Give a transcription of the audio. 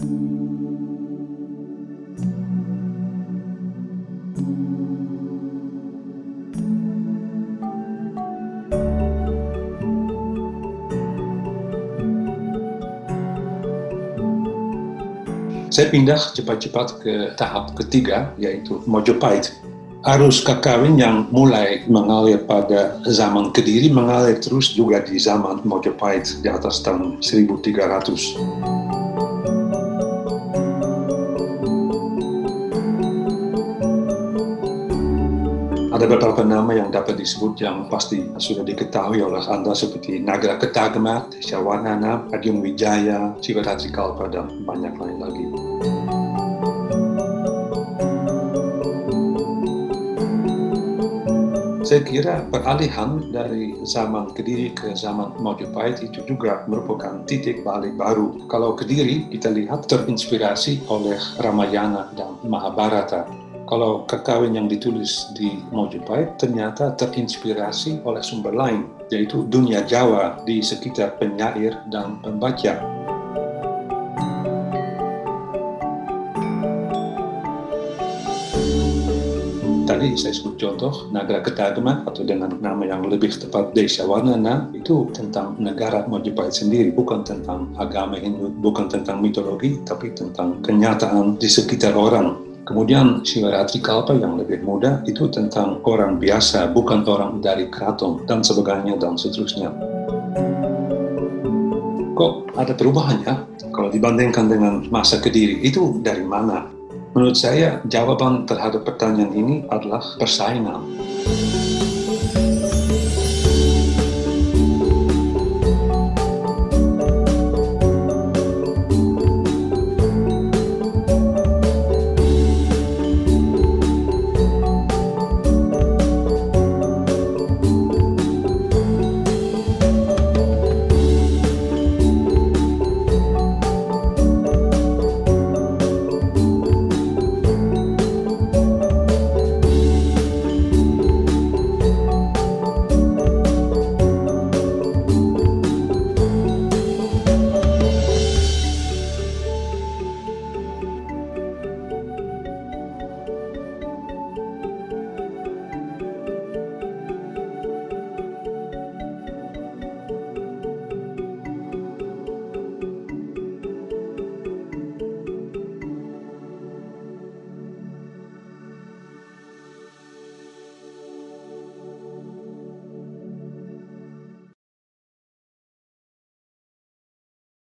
Saya pindah cepat-cepat ke tahap ketiga, yaitu Mojopahit. Arus kakawin yang mulai mengalir pada zaman Kediri mengalir terus juga di zaman Mojopahit di atas tahun 1300. Ada beberapa nama yang dapat disebut yang pasti sudah diketahui oleh Anda seperti Nagra Ketagama, Shawanana, Adyum Wijaya, Sivaratri Kalpa, dan banyak lain lagi. Saya kira peralihan dari zaman Kediri ke zaman Majapahit itu juga merupakan titik balik baru. Kalau Kediri kita lihat terinspirasi oleh Ramayana dan Mahabharata kalau kekawin yang ditulis di Mojopahit ternyata terinspirasi oleh sumber lain, yaitu dunia Jawa di sekitar penyair dan pembaca. Tadi saya sebut contoh Nagara Ketagama atau dengan nama yang lebih tepat Desa Warnana itu tentang negara Mojopahit sendiri, bukan tentang agama Hindu, bukan tentang mitologi, tapi tentang kenyataan di sekitar orang Kemudian Shivaratri Kalpa yang lebih muda itu tentang orang biasa, bukan orang dari keraton, dan sebagainya, dan seterusnya. Kok ada perubahannya kalau dibandingkan dengan masa Kediri? Itu dari mana? Menurut saya, jawaban terhadap pertanyaan ini adalah persaingan